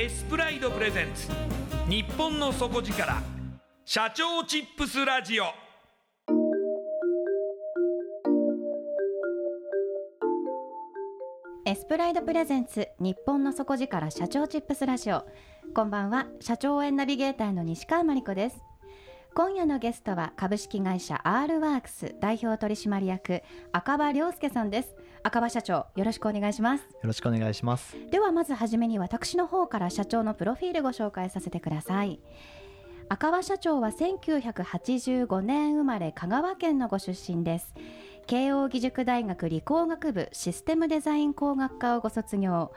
エスプライドプレゼンツ。日本の底力。社長チップスラジオ。エスプライドプレゼンツ。日本の底力社長チップスラジオ。こんばんは。社長応援ナビゲーターの西川真理子です。今夜のゲストは株式会社 R ワークス代表取締役赤羽亮介さんです。赤羽社長よろしくお願いします。よろしくお願いします。ではまずはじめに私の方から社長のプロフィールご紹介させてください。赤羽社長は1985年生まれ香川県のご出身です。慶應義塾大学理工学部システムデザイン工学科をご卒業。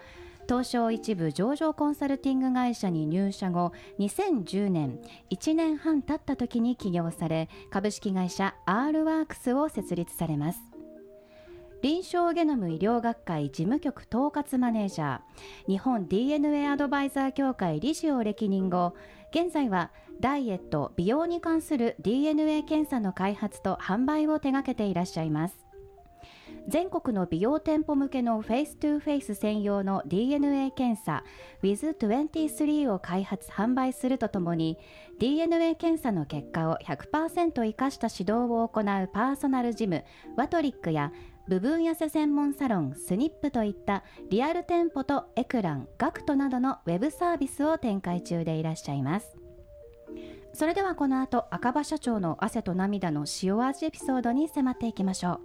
東証一部上場コンサルティング会社に入社後2010年1年半経った時に起業され株式会社 R ワークスを設立されます臨床ゲノム医療学会事務局統括マネージャー。日本 DNA アドバイザー協会理事を歴任後現在はダイエット美容に関する DNA 検査の開発と販売を手掛けていらっしゃいます。全国の美容店舗向けの face to face 専用の DNA 検査 Wiz23 を開発販売するとともに DNA 検査の結果を100%生かした指導を行うパーソナルジムワトリックや部分痩せ専門サロンスニップといったリアル店舗とエクラン、ガクトなどのウェブサービスを展開中でいらっしゃいます。それではこの後赤羽社長の汗と涙の塩味エピソードに迫っていきましょう。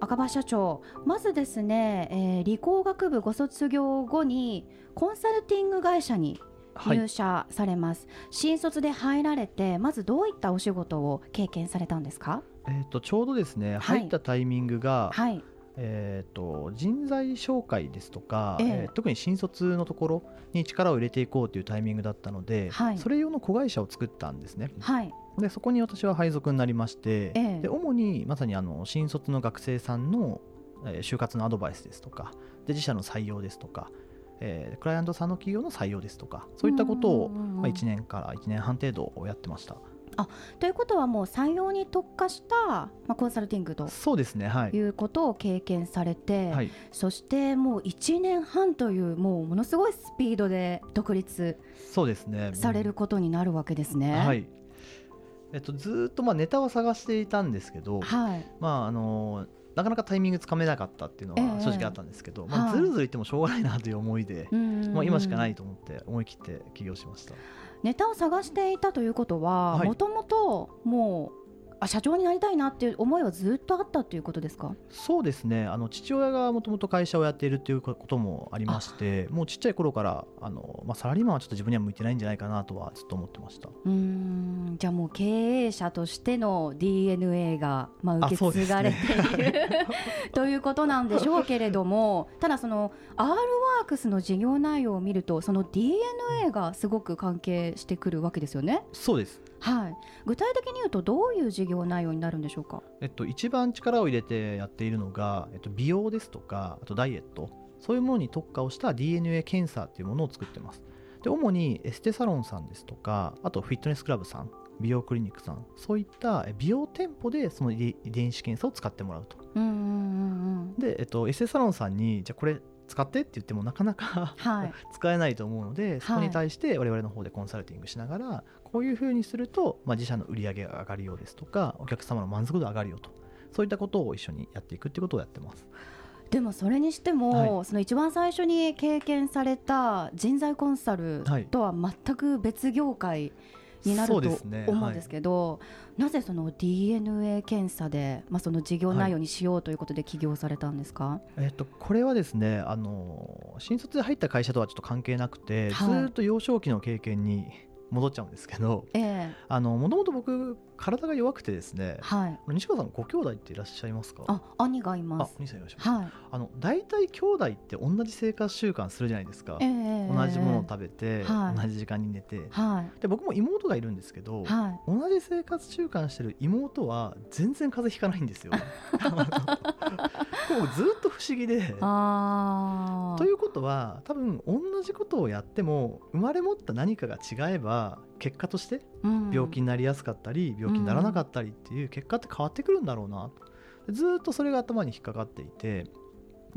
赤羽社長まずですね、えー、理工学部ご卒業後にコンサルティング会社に入社されます、はい、新卒で入られてまずどういったお仕事を経験されたんですか、えーと、ちょうどですね、入ったタイミングが、はい、えーと、人材紹介ですとか、えー、えー、特に新卒のところに力を入れていこうというタイミングだったので、はい、それ用の子会社を作ったんですね。はい。でそこに私は配属になりまして、えー、で主にまさにあの新卒の学生さんの、えー、就活のアドバイスですとかで自社の採用ですとかえー、クライアントさんの企業の採用ですとかそういったことを、まあ、1年から1年半程度やってました。あということはもう採用に特化した、まあ、コンサルティングとそうですね、はい、いうことを経験されて、はい、そしてもう1年半というもうものすごいスピードで独立そうですね。されることになるわけですね。はい。えっと、ずっとまあネタは探していたんですけど、はい。まああのなかなかタイミングつかめなかったっていうのは正直あったんですけど、えー、まあ、ずるずるいってもしょうがないなという思いで、はい、今しかないと思って思い切って起業しました。ネタを探していたということはもともともうあ社長になりたいなっていう思いはずっとあったということですか？そうですね。あの父親がもともと会社をやっているということもありましてもうちっちゃい頃からあの、まあ、サラリーマンはちょっと自分には向いてないんじゃないかなとはずっと思ってました。うん。じゃあもう経営者としての DNA が、まあ、受け継がれている、ね、ということなんでしょうけれどもただその R ワークスの事業内容を見るとその DNA がすごく関係してくるわけですよね？そうですはい、具体的に言うとどういう事業内容になるんでしょうか、えっと、一番力を入れてやっているのが、えっと、美容ですとかあとダイエット。そういうものに特化をした DNA 検査っていうものを作ってます。で主にエステサロンさんですとかあとフィットネスクラブさん美容クリニックさんそういった美容店舗でその遺伝子検査を使ってもらうと、うんうんうん。で、えっと、エステサロンさんにじゃあこれ使ってって言ってもなかなかはい、使えないと思うのでそこに対して我々の方でコンサルティングしながら、こういうふうにすると、まあ、自社の売り上げが上がるようですとかお客様の満足度上がるよとそういったことを一緒にやっていくってことをやってます。でもそれにしても、はい、その一番最初に経験された人材コンサルとは全く別業界になると思うんですけど、はい、なぜその DNA 検査で、まあ、その事業内容にしようということで起業されたんですか、はい、えっと、これはですねあの新卒で入った会社とはちょっと関係なくて、ずっと幼少期の経験に戻っちゃうんですけど、えー、もともと僕体が弱くてですね、はい、西川さんご兄弟っていらっしゃいますか？あ兄がいます。兄さんいらっしゃいます、はい、あの大体兄弟って同じ生活習慣するじゃないですか、えー、同じものを食べて、はい、同じ時間に寝て、はい、で僕も妹がいるんですけど、はい、同じ生活習慣してる妹は全然風邪ひかないんですよ ずっと不思議で。ということは多分同じことをやっても生まれ持った何かが違えば結果として病気になりやすかったり、病気にならなかったりっていう結果って変わってくるんだろうな。ずっとそれが頭に引っかかっていて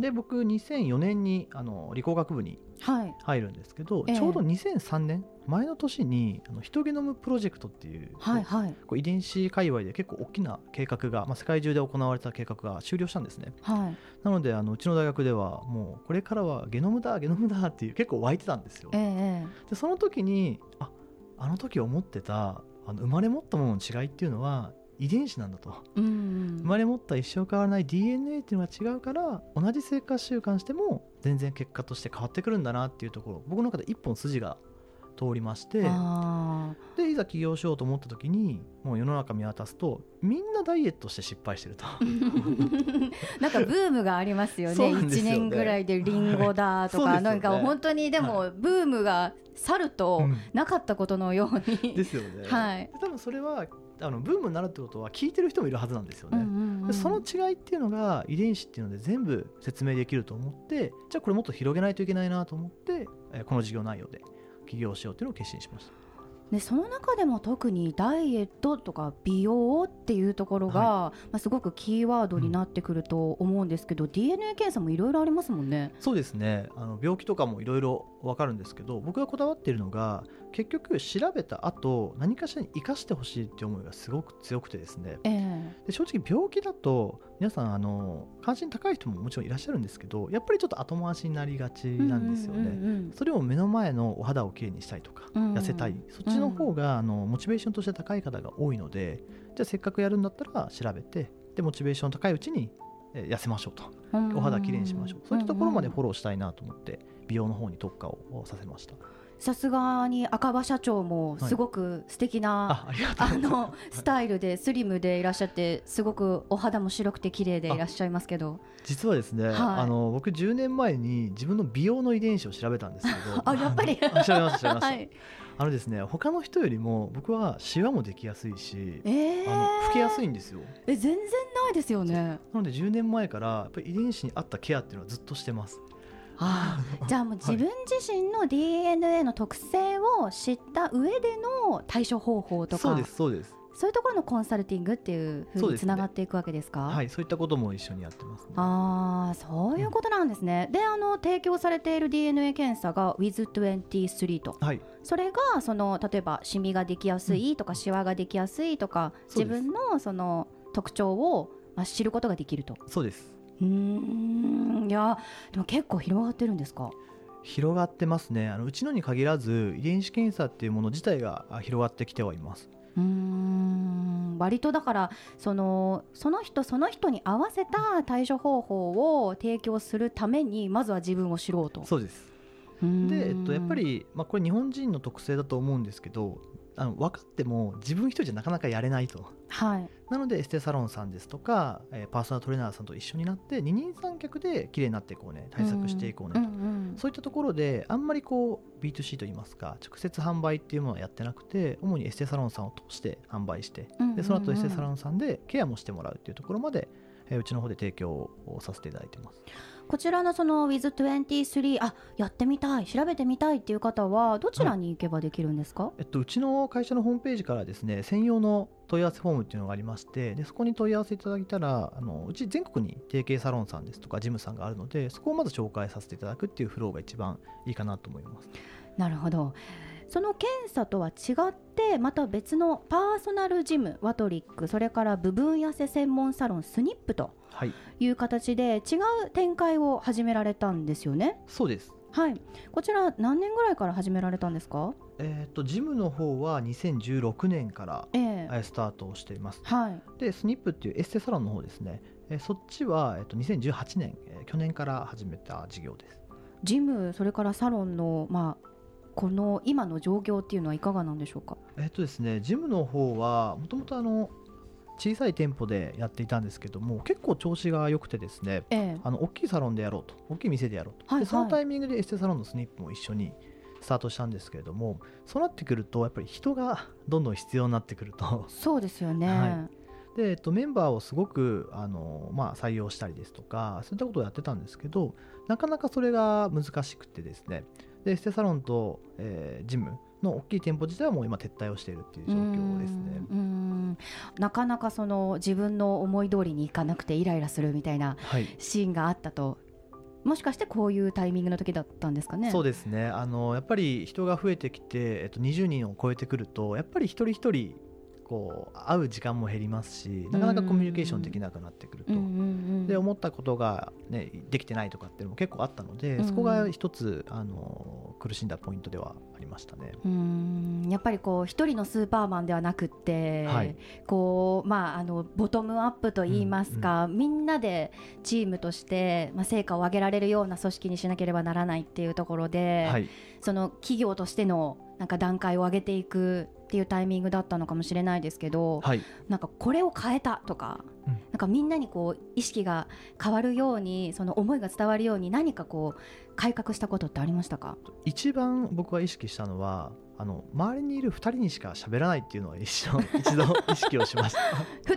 で僕2004年にあの理工学部に入るんですけど、はいちょうど2003年前の年にあのヒトゲノムプロジェクトっていう,、はいはい、こう遺伝子界隈で結構大きな計画が、まあ、世界中で行われた計画が終了したんですね、はい、なのであのうちの大学ではもうこれからはゲノムだゲノムだっていう結構湧いてたんですよ、えー、でその時にああの時思ってたあの生まれ持ったものの違いっていうのは遺伝子なんだと、うん、生まれ持った一生変わらない DNA っていうのが違うから同じ生活習慣しても全然結果として変わってくるんだなっていうところ。僕の中で一本筋が通りましてでいざ起業しようと思った時にもう世の中見渡すとみんなダイエットして失敗してると。なんかブームがありますよね。よね。1年ぐらいでリンゴだとか、ね、なんか本当にでもブームが去るとなかったことのように、ですよね、はい、多分それはあのブームになるってことは聞いてる人もいるはずなんですよね、うんうんうん、その違いっていうのが遺伝子っていうので全部説明できると思ってじゃあこれもっと広げないといけないなと思って、えこの授業内容で起業しようというのを決心しました。でその中でも特にダイエットとか美容っていうところが、はい、まあ、すごくキーワードになってくると思うんですけど、うん、DNA 検査もいろいろありますもんね。そうですね。あの病気とかもいろいろ分かるんですけど僕がこだわっているのが結局調べた後何かしらに生かしてほしいっていう思いがすごく強くてですね、えー、で正直病気だと皆さんあの関心高い人ももちろんいらっしゃるんですけどやっぱりちょっと後回しになりがちなんですよね、それを目の前のお肌をきれいにしたいとか、うんうん、痩せたい。そっちの方が、あのモチベーションとして高い方が多いのでじゃあせっかくやるんだったら調べてでモチベーション高いうちに痩せましょうと、お肌きれいにしましょう。そういったところまでフォローしたいなと思って美容の方に特化をさせました。さすがに赤羽社長もすごく素敵な、はい、ああのスタイルでスリムでいらっしゃってすごくお肌も白くて綺麗でいらっしゃいますけど。実はですね、はい、あの僕10年前に自分の美容の遺伝子を調べたんですけど あやっぱり。調べました調べました、はい、あのですね他の人よりも僕はシワもできやすいし、えー、あの老けやすいんですよ。え全然ないですよね。なので10年前からやっぱり遺伝子に合ったケアっていうのはずっとしてますあじゃあもう自分自身の DNA の特性を知った上での対処方法とかそうですそうです。そういうところのコンサルティングっていうふうにつながっていくわけですか、ね、はいそういったことも一緒にやってます、ね、ああそういうことなんですね、うん、であの提供されている DNA 検査が With23 と、はい、それがその例えばシミができやすいとか、しわができやすいとか自分のその特徴を、まあ、知ることができると。そうですうん。いやでも結構広がってるんですか？広がってますね。あのうちのに限らず遺伝子検査っていうもの自体が広がってきてはいます。うん。割とだからそのその人その人に合わせた対処方法を提供するためにまずは自分を知ろうと。そうです。で、えっと、やっぱり、まあ、これ日本人の特性だと思うんですけどあの分かっても自分一人じゃなかなかやれないと、はい、なのでエステサロンさんですとか、えー、パーソナルトレーナーさんと一緒になって二人三脚で綺麗になっていこうね対策していこうねと、うんそういったところであんまりこう B2C といいますか直接販売っていうものはやってなくて主にエステサロンさんを通して販売して、でその後エステサロンさんでケアもしてもらうっていうところまで、えー、うちの方で提供をさせていただいてます。こちらのその Wiz23 あやってみたい調べてみたいっていう方はどちらに行けばできるんですか、はい、えっと、うちの会社のホームページからですね専用の問い合わせフォームっていうのがありましてでそこに問い合わせいただいたらあのうち全国に提携サロンさんですとかジムさんがあるのでそこをまず紹介させていただくっていうフローが一番いいかなと思います。なるほどその検査とは違ってまた別のパーソナルジムワトリックそれから部分痩せ専門サロンスニップとい。う形で違う展開を始められたんですよね？そうです。はい、こちら何年ぐらいから始められたんですか？えーと、ジムの方は2016年から、えー、スタートをしています、はい、でスニップっていうエステサロンの方ですね、えー、そっちは、えーと、2018年、えー、去年から始めた事業です。ジムそれからサロンの、まあ、この今の状況っていうのはいかがなんでしょうか？えっとですね、ジムの方はもともとあの小さい店舗でやっていたんですけども結構調子が良くてですね、ええ、あの大きいサロンでやろうと大きい店でやろうと、はいはい、でそのタイミングでエステサロンのスニップも一緒にスタートしたんですけれどもそうなってくるとやっぱり人がどんどん必要になってくると。そうですよね、はい、でえっと、メンバーをすごくあの、まあ、採用したりですとかそういったことをやってたんですけどなかなかそれが難しくてですね。でエステサロンと、えー、ジムの大きい店舗自体はもう今撤退をしているっていう状況ですね。なかなかその自分の思い通りにいかなくてイライラするみたいなシーンがあったと、はい、もしかしてこういうタイミングの時だったんですかね？そうですね。あのやっぱり人が増えてきて、えっと、20人を超えてくるとやっぱり一人一人こう会う時間も減りますしなかなかコミュニケーションできなくなってくると、で思ったことが、ね、できてないとかっていうのも結構あったので、そこが一つあの苦しんだポイントではありましたね。うん。やっぱりこう一人のスーパーマンではなくって、はい、こうまあ、あのボトムアップといいますか、うんうん、みんなでチームとして、まあ、成果を上げられるような組織にしなければならないっていうところで、はい、その企業としてのなんか段階を上げていくっていうタイミングだったのかもしれないですけど、はい、なんかこれを変えたとか、うん、なんかみんなにこう意識が変わるようにその思いが伝わるように何かこう改革したことってありましたか？一番僕は意識したのはあの周りにいる2人にしか喋らないっていうのを一度 一度意識をしました。2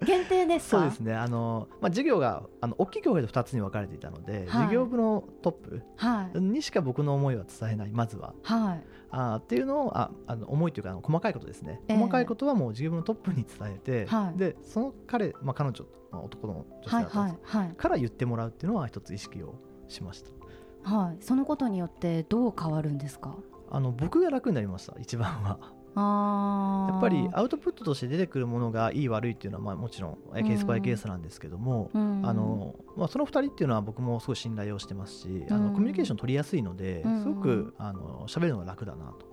人限定ですそうですね。あの、まあ、授業があの大きい教会で2つに分かれていたので、はい、事業部のトップにしか僕の思いは伝えないまずは、はい、あっていうのをああの思いというか細かいことですね、えー、細かいことはもう事業部のトップに伝えて、はい、でその彼、まあ、彼女、まあ、男の女性だったんです、はいはい、から言ってもらうっていうのは一つ意識をしました。はい、そのことによってどう変わるんですか？あの僕が楽になりました一番は。あやっぱりアウトプットとして出てくるものがいい悪いっていうのはまあもちろんケースバイケースなんですけども、うん、あのまあ、その2人っていうのは僕もすごい信頼をしてますし、うん、あのコミュニケーション取りやすいので、すごくあの喋るのが楽だなと、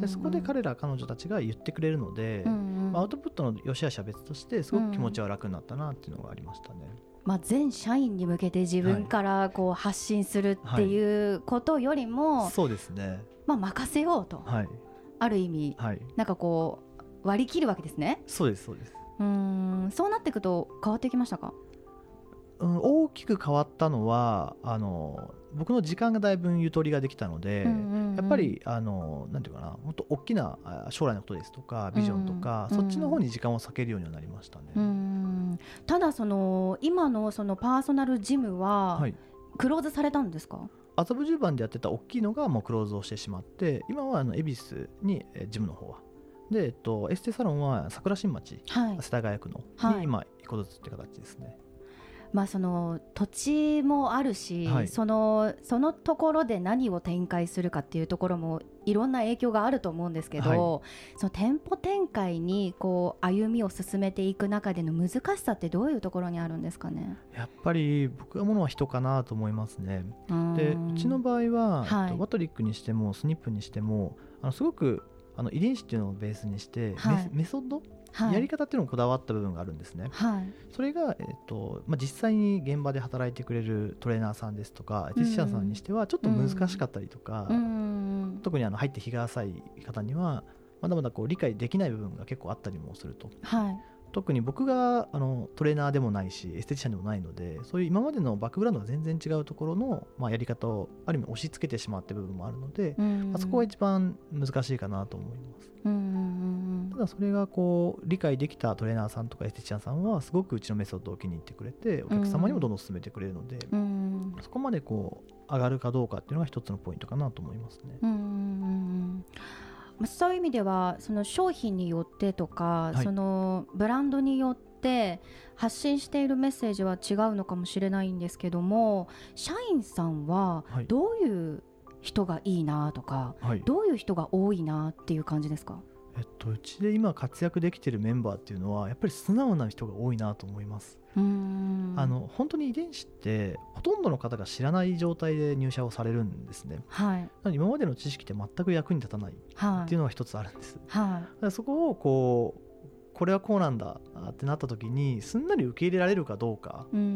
でそこで彼ら彼女たちが言ってくれるので、まあ、アウトプットの良し悪しは別としてすごく気持ちは楽になったなっていうのがありましたね。まあ、全社員に向けて自分からこう発信するっていうことよりも、はい、そうですね、まあ、任せようと、はい、ある意味、はい、なんかこう割り切るわけですね。そうですそうです。うん。そうなっていくと変わってきましたか、うん、大きく変わったのはあの僕の時間がだいぶゆとりができたので、うんうんうん、やっぱりあのなんていうかなもっと大きな将来のことですとかビジョンとか、うん。うん、そっちの方に時間を割けるようにはなりましたね。うん、ただその今のそのパーソナルジムは、クローズされたんですか？麻布十番でやってた大きいのがもうクローズをしてしまって今はあの恵比寿にジムの方は。で、えっと、エステサロンは桜新町、はい、世田谷区のに今一個ずつって形ですね。まあ、その土地もあるし、はい、そのそのところで何を展開するかっていうところもいろんな影響があると思うんですけど、はい、その店舗展開にこう歩みを進めていく中での難しさってどういうところにあるんですかね？やっぱり僕が思うのは人かなと思いますね。でうちの場合は、はい、ワトリックにしてもスニップにしてもあのすごくあの遺伝子っていうのをベースにして、はい、メソッドはい、やり方っていうのもこだわった部分があるんですね。はい、それが、えーとまあ、実際に現場で働いてくれるトレーナーさんですとかティッシャーさんにしてはちょっと難しかったりとか、うん、特にあの入って日が浅い方にはまだまだこう理解できない部分が結構あったりもすると。はい特に僕があのトレーナーでもないしエステティシャンでもないのでそういう今までのバックグラウンドが全然違うところの、まあ、やり方をある意味押し付けてしまってる部分もあるので、うん。あそこが一番難しいかなと思います、うんただそれがこう理解できたトレーナーさんとかエステティシャンさんはすごくうちのメソッドを気に入ってくれてお客様にもどんどん進めてくれるので、うん、そこまでこう上がるかどうかっていうのが一つのポイントかなと思いますね。うんそういう意味ではその商品によってとか、はい、そのブランドによって発信しているメッセージは違うのかもしれないんですけども社員さんはどういう人がいいなとか、はい、どういう人が多いなっていう感じですか？えっと、うちで今活躍できてるメンバーっていうのはやっぱり素直な人が多いなと思いますあの本当に遺伝子ってほとんどの方が知らない状態で入社をされるんですね、はい、今までの知識って全く役に立たないっていうのが一つあるんです、はい、そこをこうこれはこうなんだってなった時にすんなり受け入れられるかどうか、うんうんう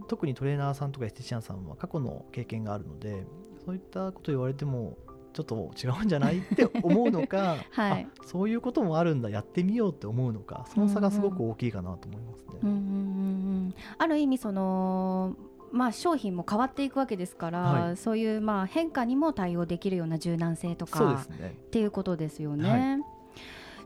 ん、特にトレーナーさんとかエスティシャンさんは過去の経験があるのでそういったこと言われてもちょっと違うんじゃないって思うのか、はい、そういうこともあるんだやってみようって思うのかその差がすごく大きいかなと思いますね。うんうんうん、ある意味そのまあ、商品も変わっていくわけですから、はい、そういうまあ変化にも対応できるような柔軟性とか、ね、っていうことですよね。はい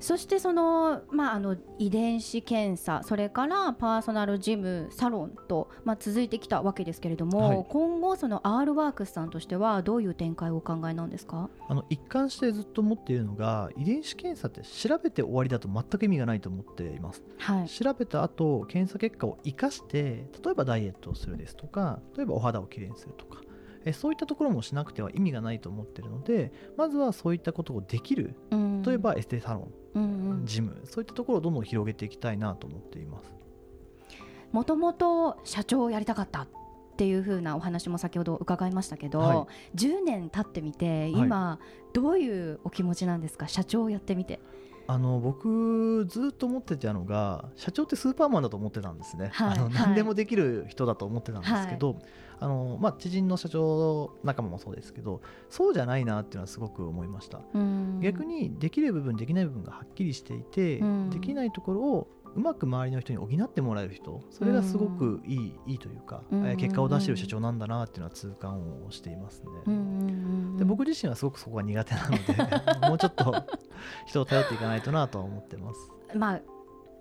そしてその,、まあ、あの遺伝子検査それからパーソナルジムサロンと、まあ、続いてきたわけですけれども、はい、今後その R ワークスさんとしてはどういう展開をお考えなんですか？あの一貫してずっと思っているのが遺伝子検査って調べて終わりだと全く意味がないと思っています、はい、調べた後検査結果を生かして例えばダイエットをするですとか例えばお肌をきれいにするとかえそういったところもしなくては意味がないと思ってるのでまずはそういったことをできる、うん、例えばエステサロンうんうん、ジムそういったところをどんどん広げていきたいなと思っています。もともと社長をやりたかったっていうふうなお話も先ほど伺いましたけど、はい、10年経ってみて今、どういうお気持ちなんですか？社長をやってみて。あの僕ずっと思ってたのが社長ってスーパーマンだと思ってたんですね、はい、あの何でもできる人だと思ってたんですけど、はい、あのまあ、知人の社長仲間もそうですけどそうじゃないなっていうのはすごく思いました。逆にできる部分できない部分がはっきりしていてできないところをうまく周りの人に補ってもらえる人それがすごくいい,、いいというか、え結果を出している社長なんだなっていうのは痛感をしていますね。で僕自身はすごくそこが苦手なので もうちょっと人を頼っていかないとなとは思ってます。まあ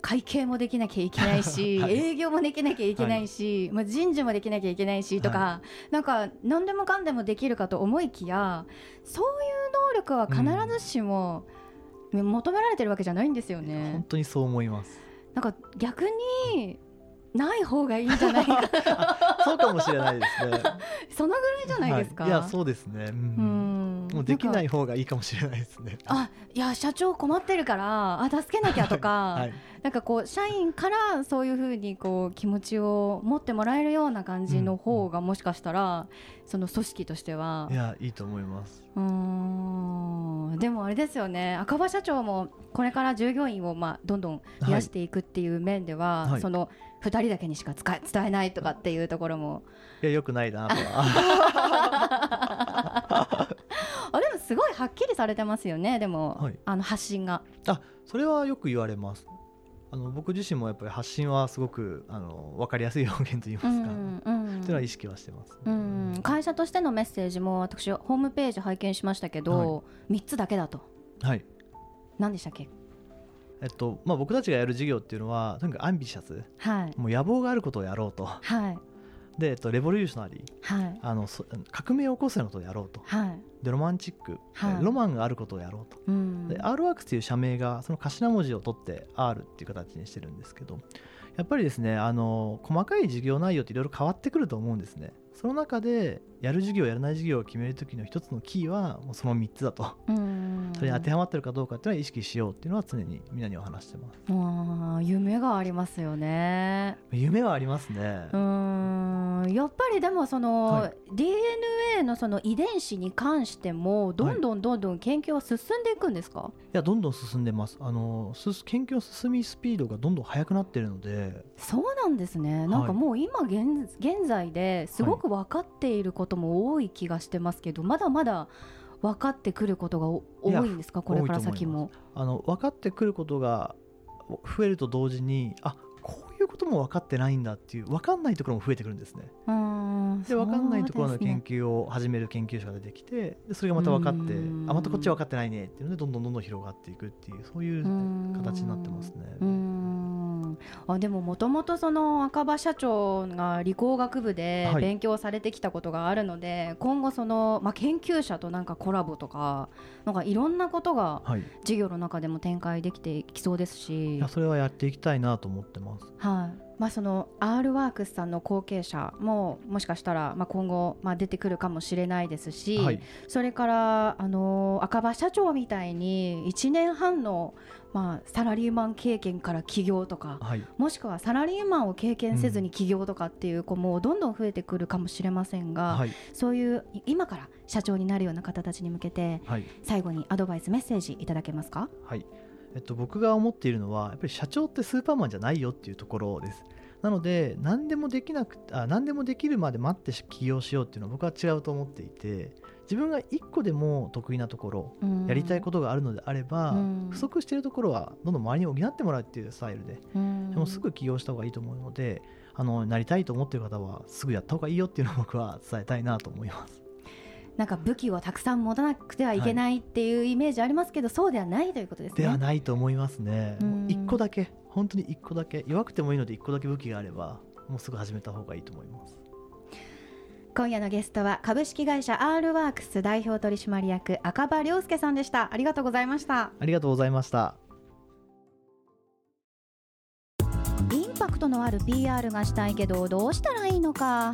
会計もできなきゃいけないし、はい、営業もできなきゃいけないし、はい、まあ、人事もできなきゃいけないしとか、はい、なんか何でもかんでもできるかと思いきやそういう能力は必ずしも、求められてるわけじゃないんですよね。本当にそう思います。なんか逆にない方がいいんじゃないか。そうかもしれないですね。そのぐらいじゃないですか、はい、いやそうですね、うん、もうできない方がいいかもしれないですね。あいや社長困ってるからあ助けなきゃとか、はい、なんかこう社員からそういうふうにこう気持ちを持ってもらえるような感じの方がもしかしたら、その組織としてはいやいいと思います。うん。でもあれですよね。赤羽社長もこれから従業員をまあどんどん増やしていくっていう面では、はい、その2人だけにしか伝えないとかっていうところも。いやよくないなとは あでもすごいはっきりされてますよねでも、はい、あの発信が。あそれはよく言われます。あの僕自身もやっぱり発信はすごくあの分かりやすい表現といいますか、うんうん、というのは意識はしてます、うん、会社としてのメッセージも私ホームページ拝見しましたけど、はい、3つだけだと。はい。何でしたっけ？えっとまあ、僕たちがやる事業っていうのはとにかくアンビシャス、はい、もう野望があることをやろうと、はい、で、えっと、レボリューショナリー、はい、あの革命を起こすようなことをやろうと、はい、でロマンチック、はい、ロマンがあることをやろうと、うん、で r ワークスという社名がその頭文字を取って R っていう形にしてるんですけどやっぱりですねあの細かい事業内容っていろいろ変わってくると思うんですね。その中でやる事業やらない事業を決める時の一つのキーはもうその3つだと。それに当てはまってるかどうかっていうのは意識しようっていうのは常にみんなにお話してます。夢がありますよね。夢はありますね。うん。やっぱりでもその、はい、DNA のその遺伝子に関してもどんどんどんどん研究は進んでいくんですか、はい、いやどんどん進んでます。あの研究の進みスピードがどんどん速くなってるので。そうなんですね。なんかもう今現現在ですごく分かっていることも多い気がしてますけど、まだまだ分かってくることが多いんですか？これから先も。あの分かってくることが増えると同時にあこういうことも分かってないんだっていう分かんないところも増えてくるんですね。で分かんないところの研究を始める研究者が出てきてでそれがまた分かってあまたこっち分かってないねっていうのでどんどんどんどん広がっていくっていうそういう形になってますね。あでももともとその赤羽社長が理工学部で勉強されてきたことがあるので、はい、今後その、まあ、研究者となんかコラボとかなんかいろんなことが授業の中でも展開できてきそうですし、はい、いやそれはやっていきたいなと思ってます。はいまあ、その R ワークスさんの後継者ももしかしたらまあ今後まあ出てくるかもしれないですし、はい、それからあの赤羽社長みたいに1年半のまあサラリーマン経験から起業とか、はい、もしくはサラリーマンを経験せずに起業とかっていう子もどんどん増えてくるかもしれませんが、はい、そういう今から社長になるような方たちに向けて、最後にアドバイスメッセージいただけますか？はいえっと、僕が思っているのはやっぱり社長ってスーパーマンじゃないよっていうところです。なので何でもできなくあ何でもできるまで待って起業しようっていうのは僕は違うと思っていて自分が1個でも得意なところ、やりたいことがあるのであれば、不足しているところはどんどん周りに補ってもらうっていうスタイルで、でもすぐ起業した方がいいと思うのであのなりたいと思っている方はすぐやった方がいいよっていうのを僕は伝えたいなと思います。なんか武器をたくさん持たなくてはいけないっていうイメージありますけど、はい、そうではないということですね。ではないと思いますね。一個だけ本当に一個だけ弱くてもいいので一個だけ武器があればもうすぐ始めた方がいいと思います。今夜のゲストは株式会社 R ワークス代表取締役赤羽亮介さんでしたありがとうございましたありがとうございましたインパクトのある PR がしたいけどどうしたらいいのか